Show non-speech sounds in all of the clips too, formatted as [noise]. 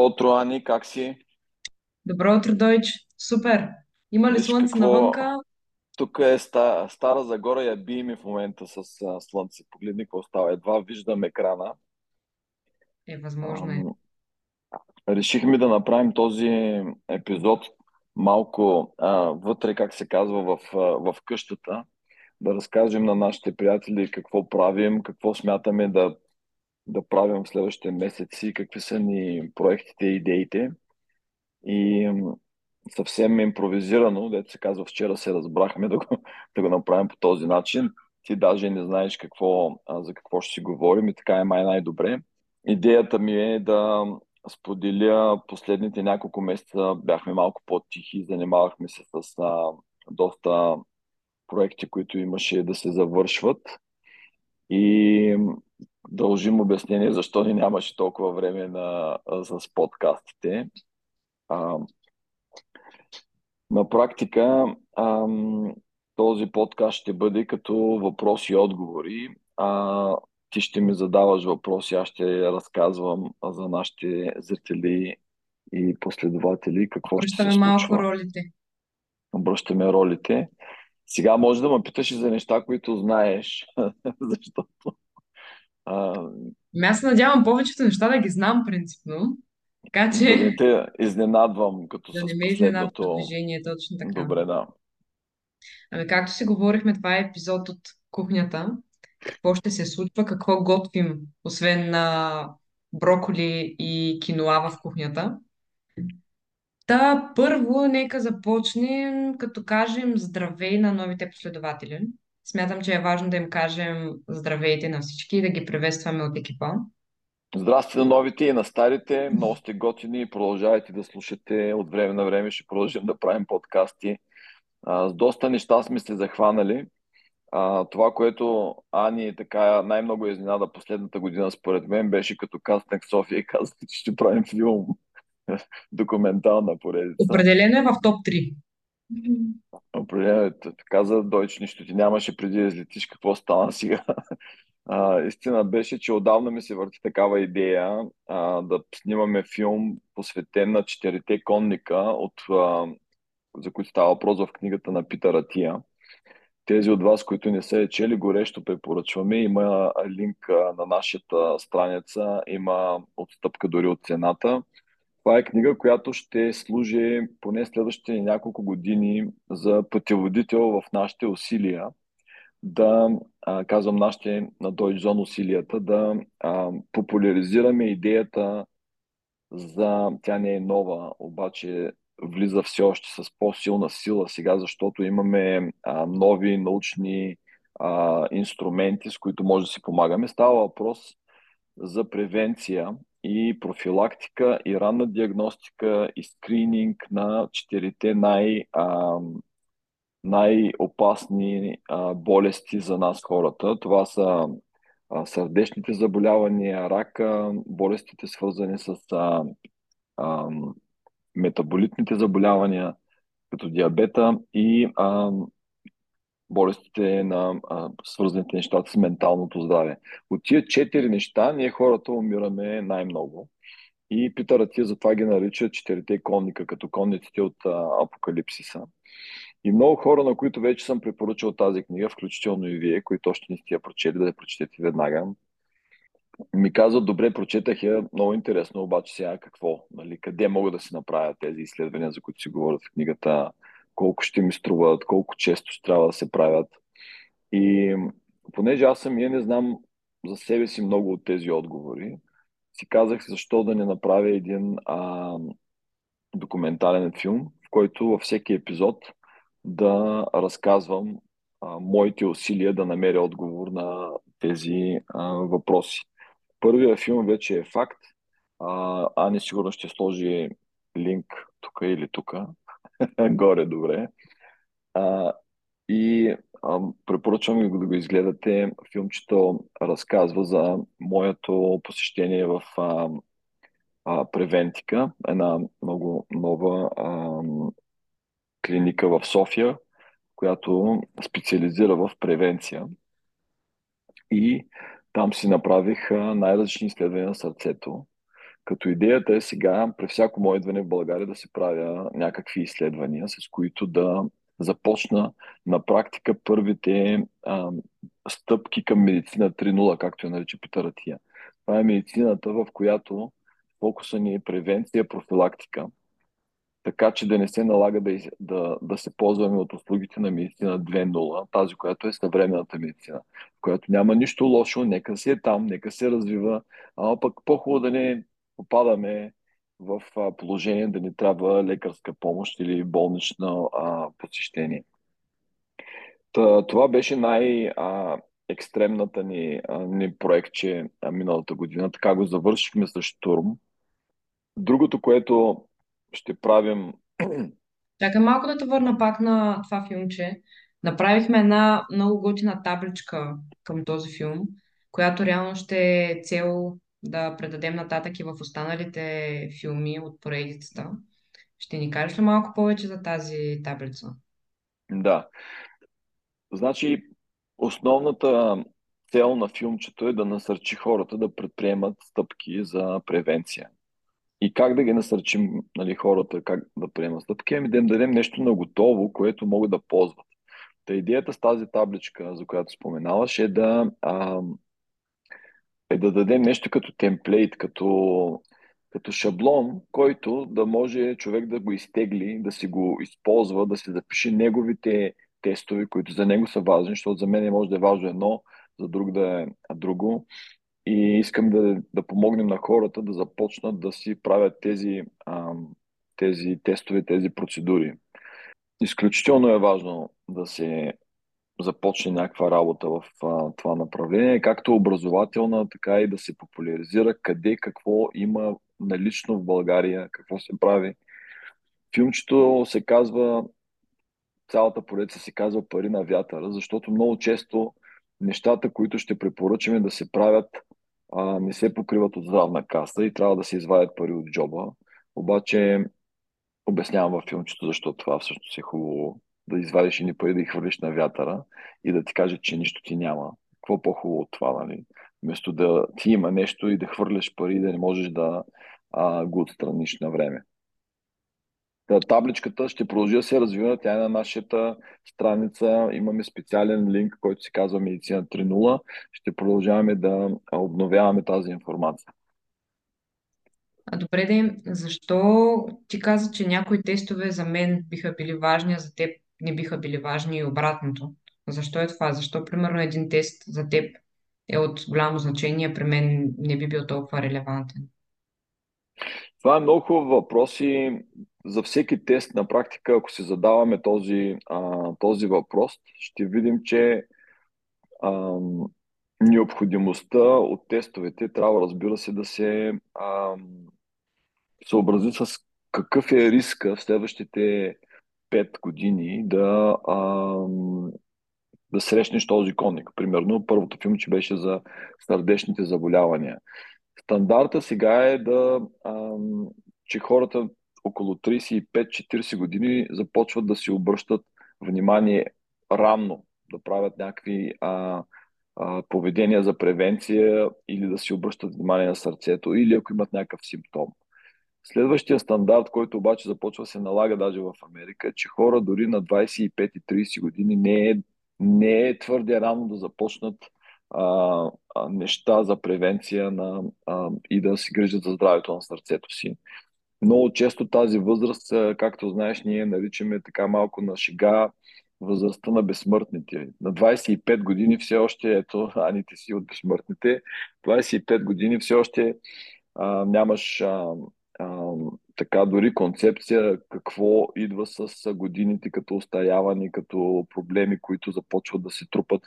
Добро утро, Ани, как си? Добро утро, Дойч. Супер. Има ли Виж слънце какво, навънка? тук е Ста- Стара Загора, я би ми в момента с а, слънце. Погледни какво става. Едва виждам екрана. Е, възможно е. Решихме да направим този епизод малко а, вътре, как се казва, в, а, в къщата. Да разкажем на нашите приятели какво правим, какво смятаме да, да правим в следващите месеци, какви са ни проектите и идеите. И съвсем импровизирано, дето се казва, вчера се разбрахме [laughs] да го, да го направим по този начин. Ти даже не знаеш какво, за какво ще си говорим и така е май най-добре. Идеята ми е да споделя последните няколко месеца бяхме малко по-тихи, занимавахме се с а, доста проекти, които имаше да се завършват и дължим обяснение защо ни нямаше толкова време на, а, с подкастите. А, На практика ам, този подкаст ще бъде като въпроси и отговори. А, ти ще ми задаваш въпроси, аз ще разказвам за нашите зрители и последователи какво ще се малко случва. ролите. Обръщаме ролите. Сега може да ме питаш и за неща, които знаеш, [laughs] защото а, Ами аз се надявам повечето неща да ги знам принципно, така да не че те изненадвам като да не ме изненадва движение, точно така. Добре, да. Ами както си говорихме, това е епизод от кухнята. Какво ще се случва, какво готвим, освен на броколи и киноа в кухнята. Та, първо, нека започнем, като кажем здравей на новите последователи. Смятам, че е важно да им кажем здравейте на всички и да ги приветстваме от екипа. Здрасти на новите и на старите. Много сте готини и продължавайте да слушате. От време на време ще продължим да правим подкасти. А, с доста неща сме се захванали. А, това, което Ани така най-много изненада последната година, според мен, беше като кастинг в София и каза, че ще правим филм, [laughs] документална поредица. Определено е в топ 3. Определено, е, т- каза Дойч, нищо ти нямаше преди да излетиш, какво стана сега. А, истина беше, че отдавна ми се върти такава идея а, да снимаме филм посветен на четирите конника, от, а, за които става въпрос в книгата на Питър Атия. Тези от вас, които не са я чели, горещо препоръчваме. Има линк на нашата страница, има отстъпка дори от цената. Това е книга, която ще служи поне следващите няколко години за пътеводител в нашите усилия да, а, казвам нашите на Deutsche усилията, да а, популяризираме идеята за, тя не е нова, обаче влиза все още с по-силна сила сега, защото имаме а, нови научни а, инструменти, с които може да си помагаме. Става въпрос за превенция и профилактика и ранна диагностика и скрининг на четирите най- а, най-опасни а, болести за нас хората. Това са а, сърдечните заболявания, рака, болестите свързани с а, а, метаболитните заболявания, като диабета и а, болестите на а, свързаните нещата с менталното здраве. От тия четири неща ние хората умираме най-много. И Питър Атия затова ги нарича четирите конника, като конниците от а, Апокалипсиса. И много хора, на които вече съм препоръчал тази книга, включително и вие, които още не сте я прочели, да я прочетете веднага, ми казват, добре, прочетах я, много интересно, обаче сега какво? Нали, къде мога да си направя тези изследвания, за които си говорят в книгата, колко ще ми струват, колко често ще трябва да се правят. И понеже аз самия не знам за себе си много от тези отговори, си казах защо да не направя един а, документален филм, в който във всеки епизод да разказвам а, моите усилия да намеря отговор на тези а, въпроси. Първият филм вече е факт. А, Ани сигурно ще сложи линк тук или тук. [laughs] Горе, добре. А, и а, препоръчвам ви да го изгледате. Филмчето разказва за моето посещение в а, а, Превентика, една много нова а, клиника в София, която специализира в превенция. И там си направих най-различни изследвания на сърцето, Като идеята е сега, при всяко мое идване в България, да се правя някакви изследвания, с които да започна на практика първите а, стъпки към медицина 3.0, както я нарича Питър Атия. Това е медицината, в която фокуса ни е превенция, профилактика, така че да не се налага да, да, да се ползваме от услугите на медицина 2.0, тази, която е съвременната медицина, в която няма нищо лошо, нека си е там, нека се развива, а пък по-хубаво да не попадаме в положение да ни трябва лекарска помощ или болнично а, посещение. Та, това беше най- а, екстремната ни, а, ни проектче а, миналата година. Така го завършихме с штурм. Другото, което ще правим. [clears throat] Чакай малко да те върна пак на това филмче. Направихме една много готина табличка към този филм, която реално ще е цел да предадем нататък и в останалите филми от поредицата. Ще ни кажеш ли малко повече за тази таблица? Да. Значи, основната цел на филмчето е да насърчи хората да предприемат стъпки за превенция. И как да ги насърчим нали, хората, как да приемат стъпки, ами да им дадем нещо на готово, което могат да ползват. Та идеята с тази табличка, за която споменаваш, е да, а, е да дадем нещо като темплейт, като, като шаблон, който да може човек да го изтегли, да си го използва, да се запише неговите тестове, които за него са важни, защото за мен може да е важно едно, за друг да е друго. И искам да, да помогнем на хората да започнат да си правят тези, а, тези тестове, тези процедури. Изключително е важно да се започне някаква работа в а, това направление, както образователна, така и да се популяризира къде какво има налично в България, какво се прави. Филмчето се казва, цялата поредица се казва Пари на вятъра, защото много често нещата, които ще препоръчаме да се правят, а, не се покриват от здравна каса и трябва да се извадят пари от джоба. Обаче обяснявам във филмчето защо това всъщност е хубаво да извадиш ни пари да ги хвърлиш на вятъра и да ти каже, че нищо ти няма. Какво по-хубаво от това, нали? Вместо да ти има нещо и да хвърляш пари и да не можеш да а, го отстраниш на време. Табличката ще продължи да се развива. Тя е на нашата страница. Имаме специален линк, който се казва Медицина 3.0. Ще продължаваме да обновяваме тази информация. А добре, де, защо ти каза, че някои тестове за мен биха били важни, а за теб не биха били важни и обратното? Защо е това? Защо, примерно, един тест за теб е от голямо значение, при мен не би бил толкова релевантен? Това е много хубав въпрос и за всеки тест на практика, ако си задаваме този, а, този въпрос, ще видим, че а, необходимостта от тестовете трябва, разбира се, да се а, съобрази с какъв е риска в следващите 5 години да, а, да срещнеш този конник. Примерно, първото филм, че беше за сърдечните заболявания. Стандарта сега е да, а, че хората около 35-40 години започват да си обръщат внимание ранно, да правят някакви а, а, поведения за превенция или да си обръщат внимание на сърцето, или ако имат някакъв симптом. Следващия стандарт, който обаче започва се налага даже в Америка, е, че хора дори на 25 30 години не е, не е твърде рано да започнат а, неща за превенция на, а, и да си грижат за здравето на сърцето си. Много често тази възраст, както знаеш, ние наричаме така малко на шега възрастта на безсмъртните. На 25 години все още, ето, аните си от безсмъртните, 25 години все още а, нямаш а, а, така дори концепция какво идва с годините като устаряване, като проблеми, които започват да се трупат,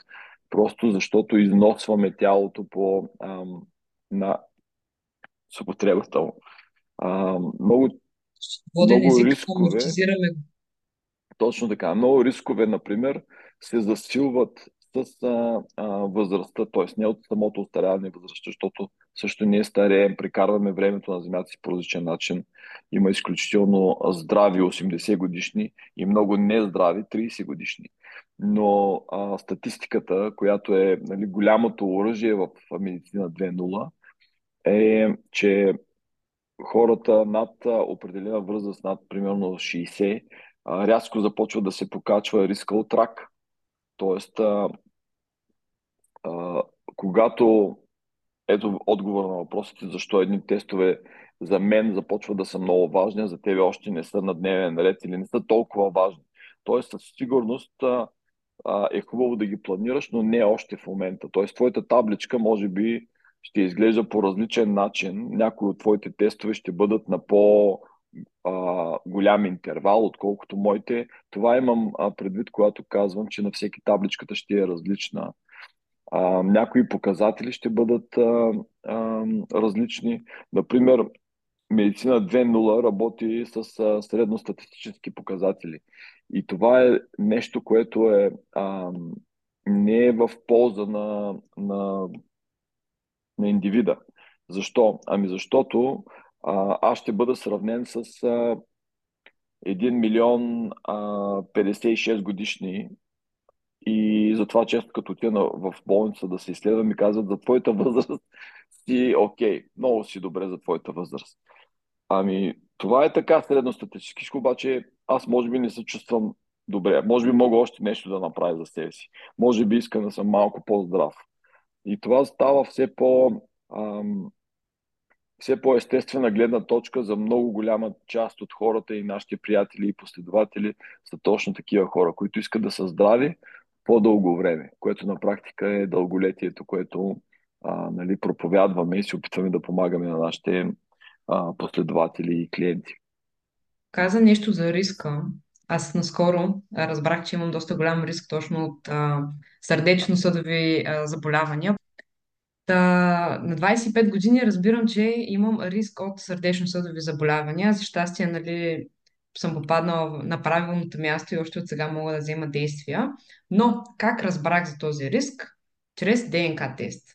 просто защото износваме тялото по, а, на с употребата му. А, много, много рискове. Точно така. Много рискове, например, се засилват с а, а, възрастта, т.е. не от самото устаряване възраст, защото също ние стареем, прекарваме времето на Земята си по различен начин. Има изключително здрави 80 годишни и много нездрави 30 годишни. Но а, статистиката, която е нали, голямото оръжие в медицина 2.0, е, че хората над определена възраст, над примерно 60, рязко започва да се покачва риска от рак. Тоест, а, а, когато ето отговор на въпросите, защо едни тестове за мен започват да са много важни, а за тебе още не са на дневен ред или не са толкова важни. Тоест, със сигурност а, е хубаво да ги планираш, но не още в момента. Тоест, твоята табличка може би ще изглежда по различен начин. Някои от твоите тестове ще бъдат на по а, голям интервал, отколкото моите. Това имам предвид, когато казвам, че на всеки табличката ще е различна. А, някои показатели ще бъдат а, а, различни. Например, медицина 2.0 работи с а, средностатистически показатели. И това е нещо, което е а, не е в полза на, на, на индивида. Защо? Ами защото а, аз ще бъда сравнен с а, 1 милион а, 56 годишни и затова често като отида в болница да се изследвам ми казват за твоята възраст си окей, okay, много си добре за твоята възраст. Ами, това е така средностатистически, обаче аз може би не се чувствам добре. Може би мога още нещо да направя за себе си. Може би искам да съм малко по-здрав. И това става все по... Ам, все по-естествена гледна точка за много голяма част от хората и нашите приятели и последователи са точно такива хора, които искат да са здрави по-дълго време, което на практика е дълголетието, което а, нали, проповядваме и се опитваме да помагаме на нашите а, последователи и клиенти. Каза нещо за риска. Аз наскоро разбрах, че имам доста голям риск точно от сърдечно-съдови заболявания. Та, на 25 години разбирам, че имам риск от сърдечно-съдови заболявания. За щастие, нали, съм попаднала на правилното място и още от сега мога да взема действия. Но как разбрах за този риск? Чрез ДНК тест.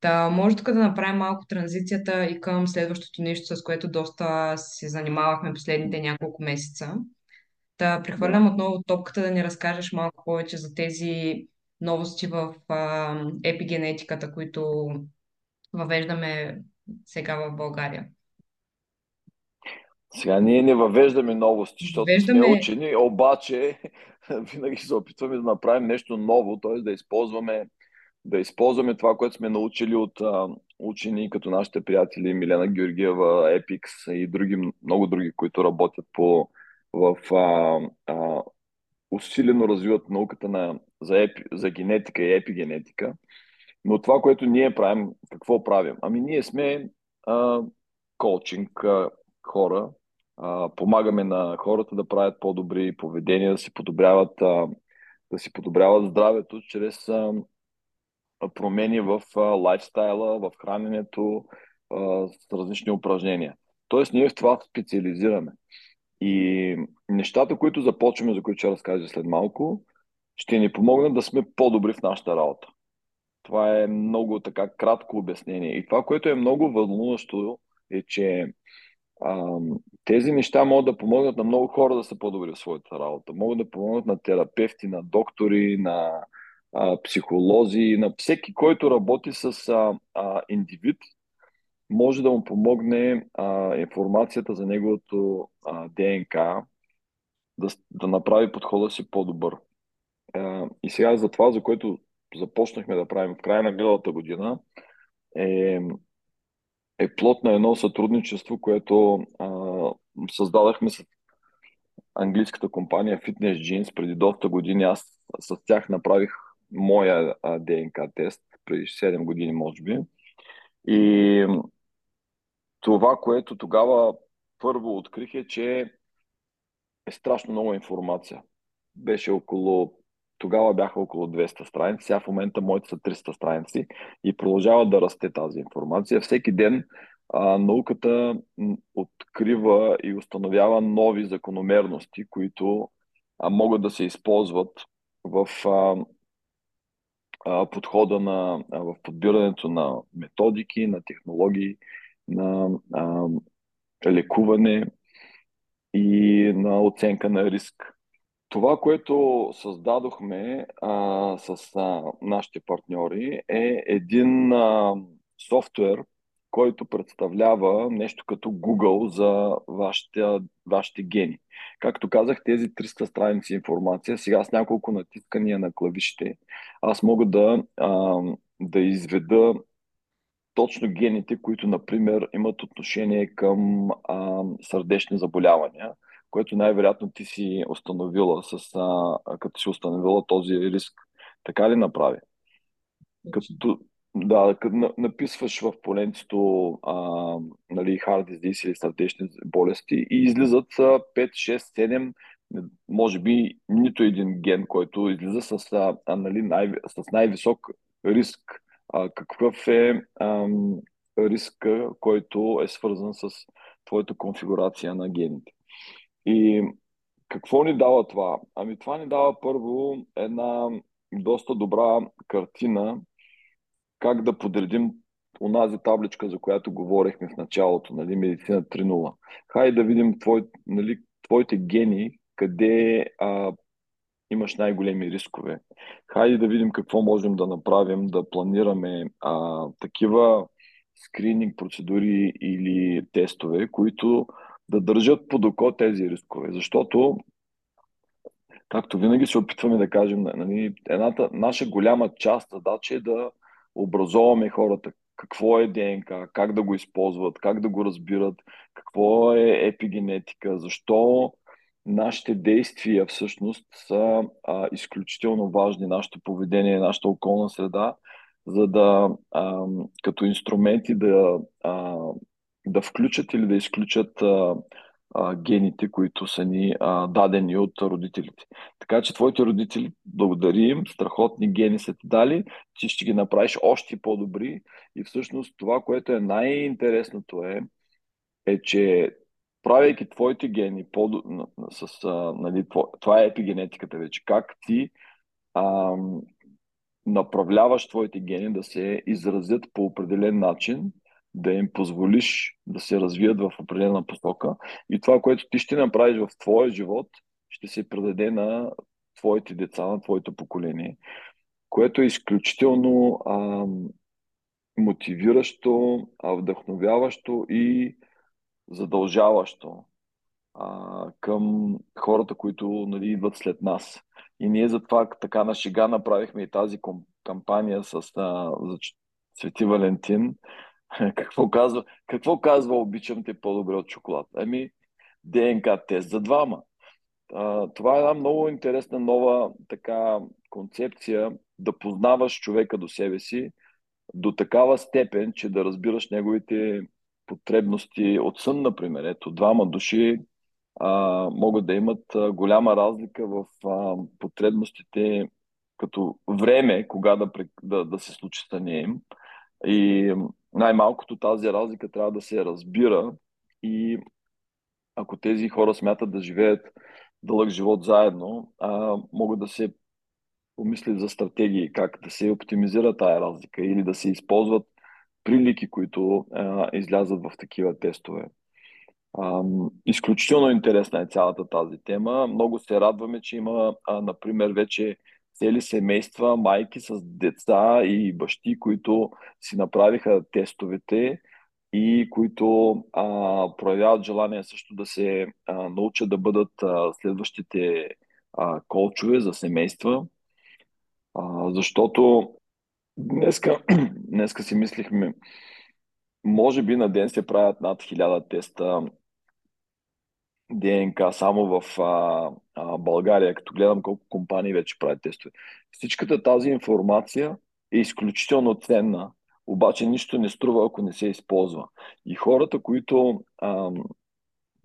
Та, може тук да направим малко транзицията и към следващото нещо, с което доста се занимавахме последните няколко месеца. Та, прехвърлям отново топката да ни разкажеш малко повече за тези новости в а, епигенетиката, които въвеждаме сега в България. Сега ние не въвеждаме новости, защото въвеждаме... сме учени, обаче [laughs] винаги се опитваме да направим нещо ново, т.е. да използваме да използваме това, което сме научили от а, учени, като нашите приятели Милена Георгиева, Епикс и други, много други, които работят по, в а, а, усилено развиват науката на, за, епи, за генетика и епигенетика. Но това, което ние правим, какво правим? Ами ние сме а, коучинг а, хора, помагаме на хората да правят по-добри поведения, да си подобряват, да си подобряват здравето чрез промени в лайфстайла, в храненето, с различни упражнения. Тоест ние в това специализираме. И нещата, които започваме, за които ще разкажа след малко, ще ни помогнат да сме по-добри в нашата работа. Това е много така кратко обяснение. И това, което е много вълнуващо, е, че тези неща могат да помогнат на много хора да са по-добри в своята работа. Могат да помогнат на терапевти, на доктори, на а, психолози, на всеки, който работи с а, а, индивид, може да му помогне а, информацията за неговото а, ДНК да, да направи подхода си по-добър. А, и сега за това, за което започнахме да правим в края на миналата година, е, е плод на едно сътрудничество, което а, създадахме с английската компания Fitness Jeans преди доста години. Аз с тях направих моя ДНК тест преди 7 години, може би. И това, което тогава първо открих е, че е страшно много информация. Беше около тогава бяха около 200 страници, сега в момента моите са 300 страници и продължава да расте тази информация. Всеки ден а, науката открива и установява нови закономерности, които а, могат да се използват в а, а, подхода на, а, в подбирането на методики, на технологии, на а, лекуване и на оценка на риск. Това, което създадохме а, с а, нашите партньори е един а, софтуер, който представлява нещо като Google за вашите, вашите гени. Както казах, тези 300 страници информация, сега с няколко натискания на клавишите, аз мога да, а, да изведа точно гените, които, например, имат отношение към а, сърдечни заболявания, което най-вероятно ти си установила, с, а, като си установила този риск. Така ли направи? Като, да, като написваш в поленцето а, нали, hard disease или сърдечни болести и излизат 5, 6, 7, може би нито един ген, който излиза с, а, нали, най- с най-висок риск. А, какъв е а, риска, който е свързан с твоята конфигурация на гените? И какво ни дава това? Ами това ни дава първо една доста добра картина как да подредим онази табличка, за която говорихме в началото, нали, медицина 3.0. Хай да видим твой, нали, твоите гени, къде а, имаш най-големи рискове. Хайде да видим какво можем да направим, да планираме а, такива скрининг процедури или тестове, които да държат под око тези рискове. Защото, както винаги се опитваме да кажем, нали, едната наша голяма част задача е да образоваме хората какво е ДНК, как да го използват, как да го разбират, какво е епигенетика, защо нашите действия всъщност са а, изключително важни, нашето поведение, нашата околна среда, за да а, като инструменти да, а, да включат или да изключат а, а, гените, които са ни а, дадени от родителите. Така че твоите родители, благодарим, им, страхотни гени са ти дали, ти ще ги направиш още по-добри и всъщност това, което е най-интересното е, е, че правейки твоите гени по, с, а, нали, това е епигенетиката вече, как ти а, направляваш твоите гени да се изразят по определен начин, да им позволиш да се развият в определена посока и това, което ти ще направиш в твоя живот, ще се предаде на твоите деца, на твоето поколение, което е изключително а, мотивиращо, а, вдъхновяващо и задължаващо а, към хората, които нали, идват след нас. И ние затова така на шега направихме и тази кампания с, а, за Свети Валентин. [laughs] какво казва, какво казва обичам те по-добре от шоколад? Ами, ДНК тест за двама. А, това е една много интересна нова така концепция да познаваш човека до себе си до такава степен, че да разбираш неговите потребности от сън, например. Ето, двама души а, могат да имат а, голяма разлика в а, потребностите като време, кога да, да, да се случи съня им. И най-малкото тази разлика трябва да се разбира и ако тези хора смятат да живеят дълъг живот заедно, а, могат да се помислят за стратегии, как да се оптимизира тая разлика или да се използват прилики, които а, излязат в такива тестове. А, изключително интересна е цялата тази тема. Много се радваме, че има, а, например, вече цели семейства, майки с деца и бащи, които си направиха тестовете и които а, проявяват желание също да се а, научат да бъдат а, следващите а, колчове за семейства. А, защото днеска, [clears throat] днеска си мислихме, може би на ден се правят над хиляда теста ДНК само в а, а, България, като гледам колко компании вече правят тестове. Всичката тази информация е изключително ценна, обаче нищо не струва, ако не се използва. И хората, които а,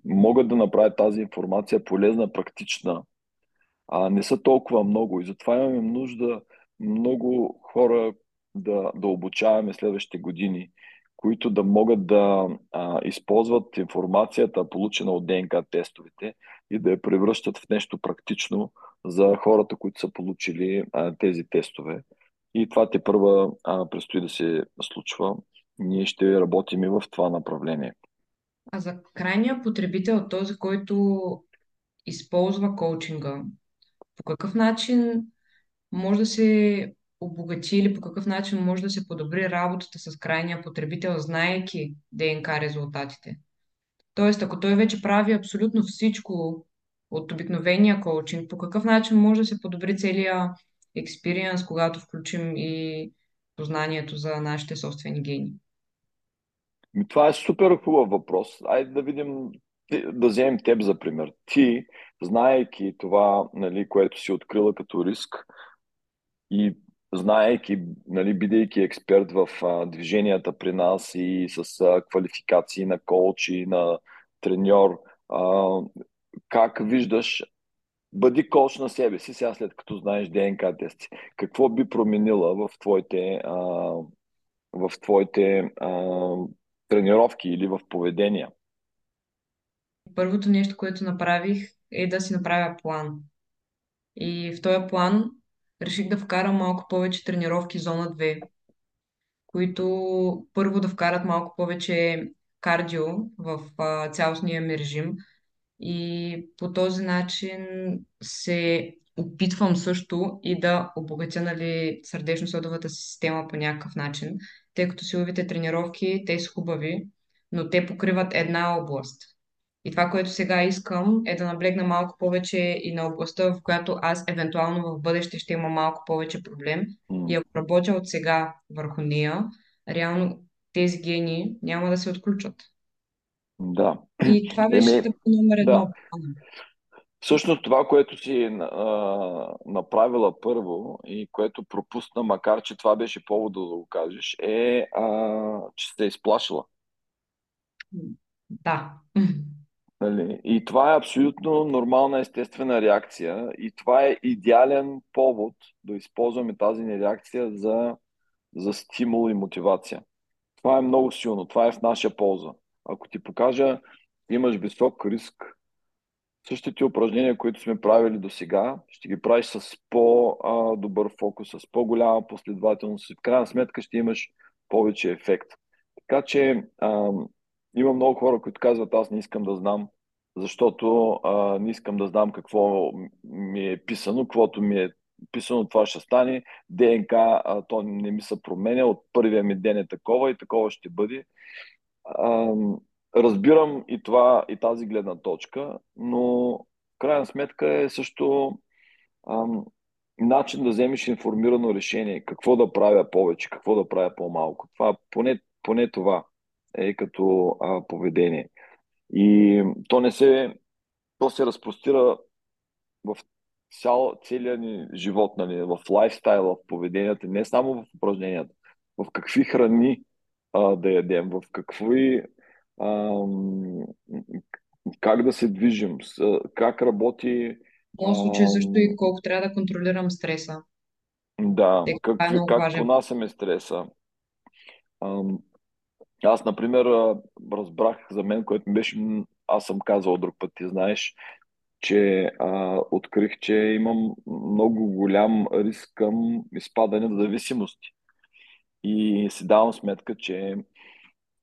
могат да направят тази информация полезна, практична, а, не са толкова много. И затова имаме нужда много хора да, да обучаваме следващите години които да могат да а, използват информацията, получена от ДНК тестовете и да я превръщат в нещо практично за хората, които са получили а, тези тестове. И това те първа а, предстои да се случва. Ние ще работим и в това направление. А за крайния потребител, този, който използва коучинга, по какъв начин може да се обогати или по какъв начин може да се подобри работата с крайния потребител, знаейки ДНК резултатите. Тоест, ако той вече прави абсолютно всичко от обикновения коучинг, по какъв начин може да се подобри целият експириенс, когато включим и познанието за нашите собствени гени? Това е супер хубав въпрос. Айде да видим, да вземем теб за пример. Ти, знаейки това, нали, което си открила като риск и знаейки, нали, бидейки експерт в а, движенията при нас и с а, квалификации на коуч и на треньор, а, как виждаш, бъди коуч на себе си, сега след като знаеш ДНК тести. Какво би променила в твоите, а, в твоите а, тренировки или в поведения? Първото нещо, което направих е да си направя план. И в този план реших да вкарам малко повече тренировки зона 2, които първо да вкарат малко повече кардио в а, цялостния ми режим. И по този начин се опитвам също и да обогатя нали, сърдечно-съдовата система по някакъв начин, тъй като силовите тренировки, те са хубави, но те покриват една област. И това, което сега искам, е да наблегна малко повече и на областта, в която аз евентуално в бъдеще ще има малко повече проблем. И ако работя от сега върху нея, реално тези гени няма да се отключат. Да. И това беше Еми, стъпка номер едно. да. Всъщност това, което си а, направила първо и което пропусна, макар че това беше повод да го кажеш, е, а, че сте изплашила. Да. Нали? И това е абсолютно нормална, естествена реакция. И това е идеален повод да използваме тази реакция за, за стимул и мотивация. Това е много силно. Това е в наша полза. Ако ти покажа, имаш висок риск, същите упражнения, които сме правили до сега, ще ги правиш с по-добър фокус, с по-голяма последователност и в крайна сметка ще имаш повече ефект. Така че ам, има много хора, които казват, аз не искам да знам, защото а, не искам да знам какво ми е писано, каквото ми е писано, това ще стане. ДНК, а, то не ми се променя, от първия ми ден е такова и такова ще бъде. А, разбирам и това, и тази гледна точка, но в крайна сметка е също а, начин да вземеш информирано решение. Какво да правя повече, какво да правя по-малко. Това, поне, поне това е като а, поведение. И то не се, то се разпростира в цял, целия ни живот, нали, в лайфстайл, в поведенията, не само в упражненията, в какви храни а, да ядем, в какви а, как да се движим, с, как работи. В моят случай също и колко трябва да контролирам стреса. Да, Тъй, как, е как понасяме стреса. А, аз, например, разбрах за мен, което беше, аз съм казал друг път, ти знаеш, че а, открих, че имам много голям риск към изпадане на зависимости. И си давам сметка, че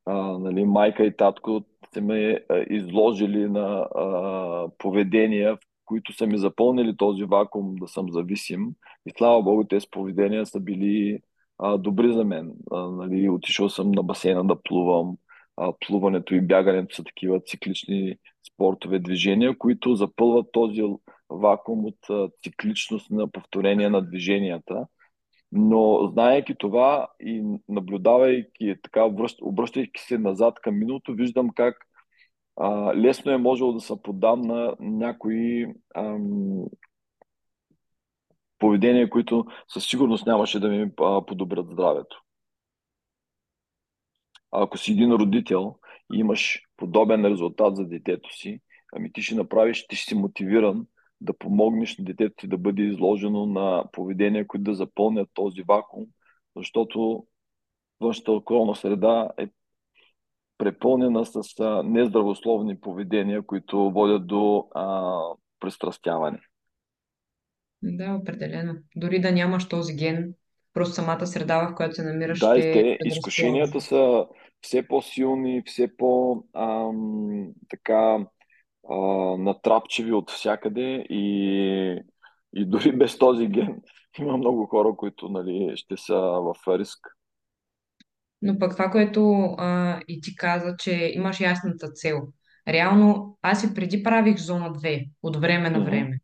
а, нали, майка и татко са ме изложили на а, поведения, в които са ми запълнили този вакуум да съм зависим. И слава Богу, тези поведения са били а, добри за мен. А, нали, отишъл съм на басейна да плувам. А, плуването и бягането са такива циклични спортове, движения, които запълват този вакуум от а, цикличност на повторение на движенията. Но знаеки това и наблюдавайки, така обръщайки се назад към миналото, виждам как а, лесно е можело да се поддам на някои ам, поведения, които със сигурност нямаше да ми подобрят здравето. А ако си един родител и имаш подобен резултат за детето си, ами ти ще направиш, ти ще си мотивиран да помогнеш на детето ти да бъде изложено на поведения, които да запълнят този вакуум, защото външната околна среда е препълнена с нездравословни поведения, които водят до а, пристрастяване. Да, определено. Дори да нямаш този ген, просто самата среда, в която се намираш, Да, ще те, изкушенията са все по-силни, все по- ам, така а, натрапчиви от всякъде и И дори [laughs] без този ген [laughs] има много хора, които нали, ще са в риск. Но пък това, което а, и ти каза, че имаш ясната цел. Реално, аз и преди правих зона 2 от време на време.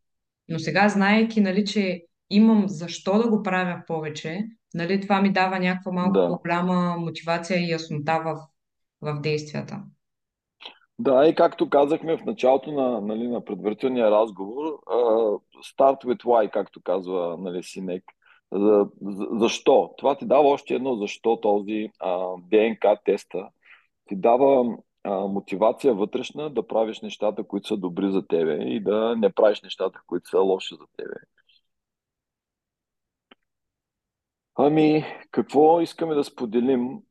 Но сега, знаеки, нали, че имам защо да го правя повече, нали, това ми дава някаква малко Да. по-голяма мотивация и яснота в, в действията. Да, и както казахме в началото на, нали, на предварителния разговор, uh, start with why, както казва нали, Синек. За, за, защо? Това ти дава още едно защо този uh, ДНК теста. Ти дава uh, мотивация вътрешна да правиш нещата, които са добри за тебе и да не правиш нещата, които са лоши за тебе. Ами, какво искаме да споделим?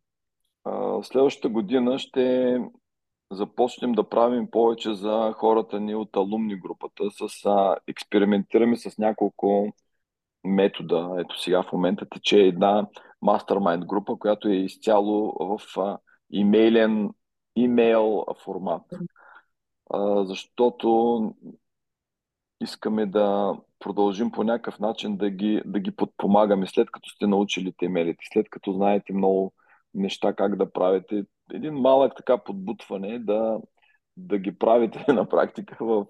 Uh, следващата година ще започнем да правим повече за хората ни от алумни групата. С, а, експериментираме с няколко метода. Ето сега в момента тече една мастермайнд група, която е изцяло в а, имейлен, имейл формат. Защото искаме да продължим по някакъв начин да ги, да ги подпомагаме, след като сте научили темелите, след като знаете много неща как да правите. Един малък така подбутване да, да ги правите [laughs] на практика в,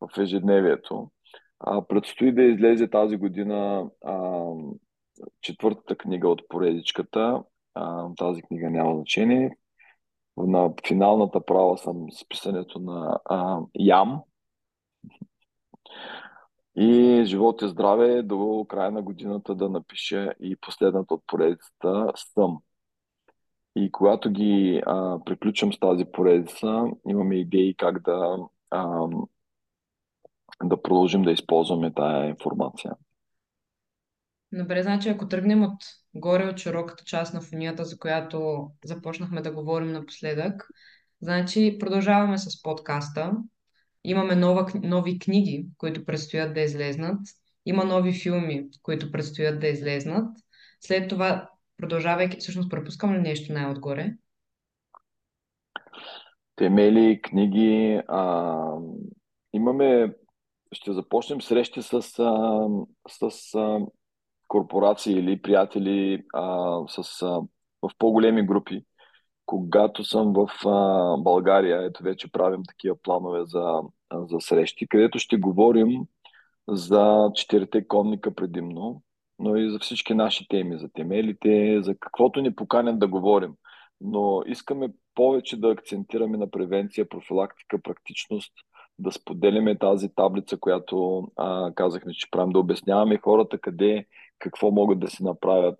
в ежедневието. Предстои да излезе тази година а, четвъртата книга от поредичката. Тази книга няма значение. На финалната права съм с писането на а, Ям, и живот и здраве до края на годината да напиша и последната от поредицата Съм. И когато ги а, приключим с тази поредица, имаме идеи как да, а, да продължим да използваме тая информация. Добре, значи ако тръгнем от горе от широката част на фунията, за която започнахме да говорим напоследък, значи продължаваме с подкаста. Имаме нова, нови книги, които предстоят да излезнат. Има нови филми, които предстоят да излезнат. След това, продължавайки, всъщност пропускам ли нещо най-отгоре? Темели, книги. А, имаме, ще започнем срещи с, а, с а, корпорации или приятели а, с, а, в по-големи групи. Когато съм в а, България, ето вече правим такива планове за, за срещи, където ще говорим за четирите конника предимно, но и за всички наши теми, за темелите, за каквото ни поканят да говорим. Но искаме повече да акцентираме на превенция, профилактика, практичност, да споделяме тази таблица, която а, казахме, че правим, да обясняваме хората къде, какво могат да се направят,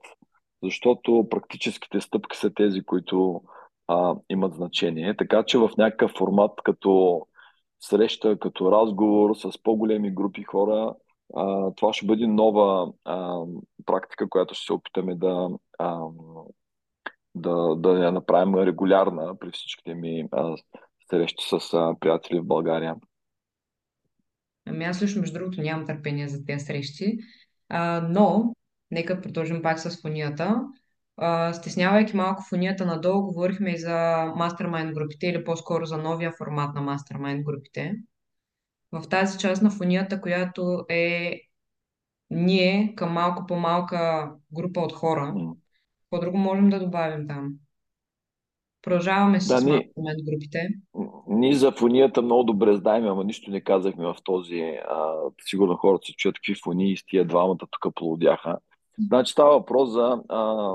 защото практическите стъпки са тези, които а, имат значение. Така че в някакъв формат, като среща, като разговор с по-големи групи хора, а, това ще бъде нова а, практика, която ще се опитаме да, а, да, да я направим регулярна при всичките ми а, срещи с а, приятели в България. Ами аз лично, между другото, нямам търпение за тези срещи, а, но нека продължим пак с фунията. А, стеснявайки малко фунията надолу, говорихме и за мастермайн групите или по-скоро за новия формат на мастермайн групите. В тази част на фунията, която е ние към малко по-малка група от хора, какво друго можем да добавим там? Продължаваме Да, с ние, мастермайн групите. ние за фонията много добре знаем, ама нищо не казахме в този. А, сигурно хората се чуят какви фони и с тия двамата тук полудяха. Значи става въпрос за а,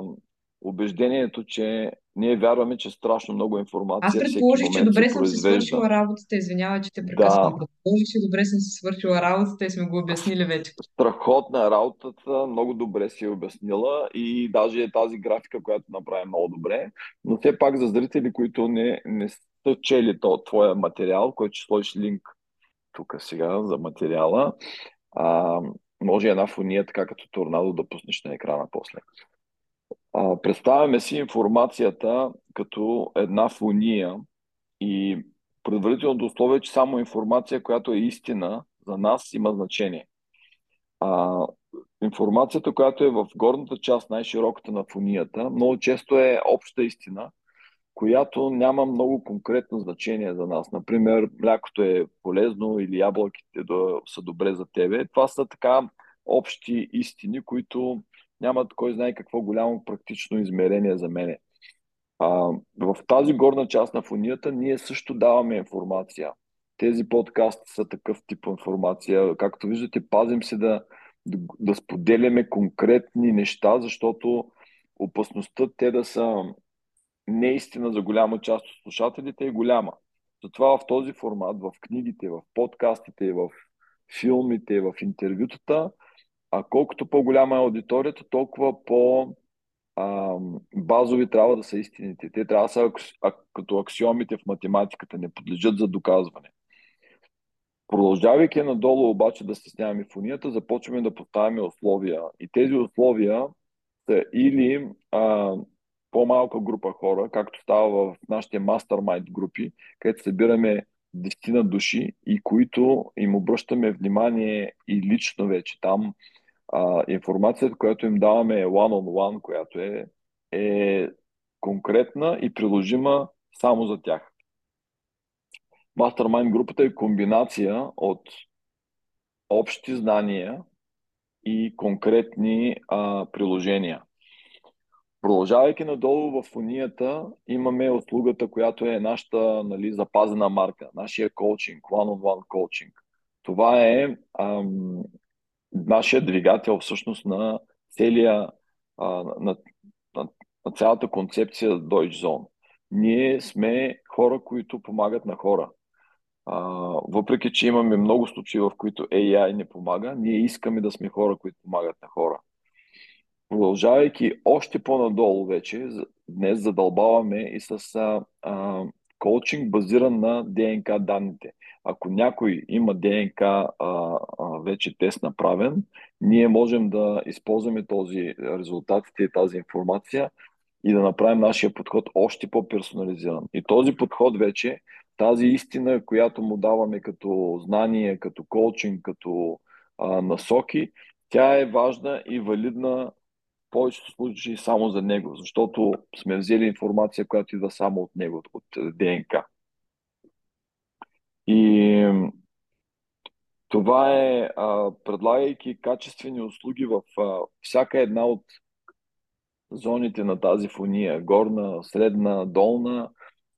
убеждението, че ние вярваме, че страшно много Аз информация всеки предположих, че добре съм си свършила работата. Извинявай, че те Да, прекъсвам. Предположих, че добре съм си свършила работата и сме го обяснили вече. страхотна работата, много добре си е обяснила и даже е тази графика, която направи много добре. Но все пак за зрители, които не, не са чели то, твоя материал, който ще сложиш линк тук сега за материала, а, може една фония така като торнадо да пуснеш на екрана после. Представяме си информацията като една фония и предварителното условие, е, че само информация, която е истина за нас, има значение. А, информацията, която е в горната част, най-широката на фонията, много често е обща истина която няма много конкретно значение за нас. Например, млякото е полезно или ябълките да са добре за тебе. Това са така общи истини, които нямат кой знае какво голямо практично измерение за мене. А, в тази горна част на фунията ние също даваме информация. Тези подкасти са такъв тип информация. Както виждате, пазим се да, да споделяме конкретни неща, защото опасността те да са неистина за голяма част от слушателите е голяма. Затова в този формат, в книгите, в подкастите, в филмите, в интервютата, а колкото по-голяма е аудиторията, толкова по- базови трябва да са истините. Те трябва да са като аксиомите в математиката, не подлежат за доказване. Продължавайки надолу обаче да стесняваме фонията, започваме да поставяме условия. И тези условия са или а, по-малка група хора, както става в нашите мастермайнд групи, където събираме десетина души и които им обръщаме внимание и лично вече там. А, информацията, която им даваме е one-on-one, която е, е конкретна и приложима само за тях. Мастермайнд групата е комбинация от общи знания и конкретни а, приложения. Продължавайки надолу в фунията, имаме услугата, която е нашата нали, запазена марка, нашия коучинг, one-on-one коучинг. Това е ам, нашия двигател всъщност на целия, а, на, на, на цялата концепция Deutsche Zone. Ние сме хора, които помагат на хора. А, въпреки, че имаме много случаи, в които AI не помага, ние искаме да сме хора, които помагат на хора. Продължавайки още по-надолу вече, днес задълбаваме и с а, а, коучинг базиран на ДНК данните. Ако някой има ДНК а, вече тест направен, ние можем да използваме този резултатите и тази информация и да направим нашия подход още по-персонализиран. И този подход вече, тази истина, която му даваме като знание, като коучинг, като а, насоки, тя е важна и валидна повечето случаи само за него, защото сме взели информация, която идва само от него, от ДНК. И това е, а, предлагайки качествени услуги в а, всяка една от зоните на тази фония, горна, средна, долна,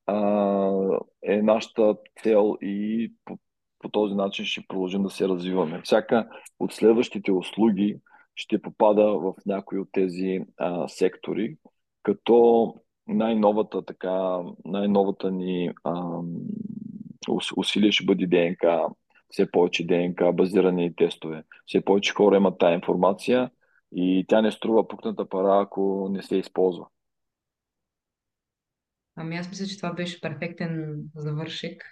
а, е нашата цел и по, по този начин ще продължим да се развиваме. Всяка от следващите услуги ще попада в някои от тези а, сектори, като най-новата, така, най-новата ни а, усилие ще бъде ДНК, все повече ДНК, базирани тестове. Все повече хора имат тази информация и тя не струва пукната пара, ако не се използва. Ами аз мисля, че това беше перфектен завършик.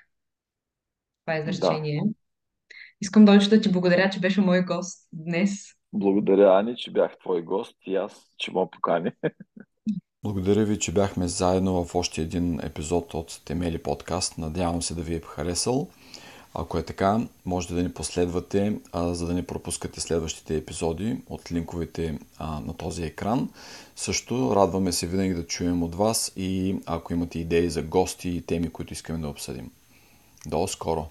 Това е изречение. Да. Искам Дончо да ти благодаря, че беше мой гост днес. Благодаря, Ани, че бях твой гост и аз, че ме покани. [laughs] Благодаря ви, че бяхме заедно в още един епизод от Темели подкаст. Надявам се да ви е харесал. Ако е така, можете да ни последвате, а, за да не пропускате следващите епизоди от линковете а, на този екран. Също радваме се винаги да чуем от вас и ако имате идеи за гости и теми, които искаме да обсъдим. До скоро!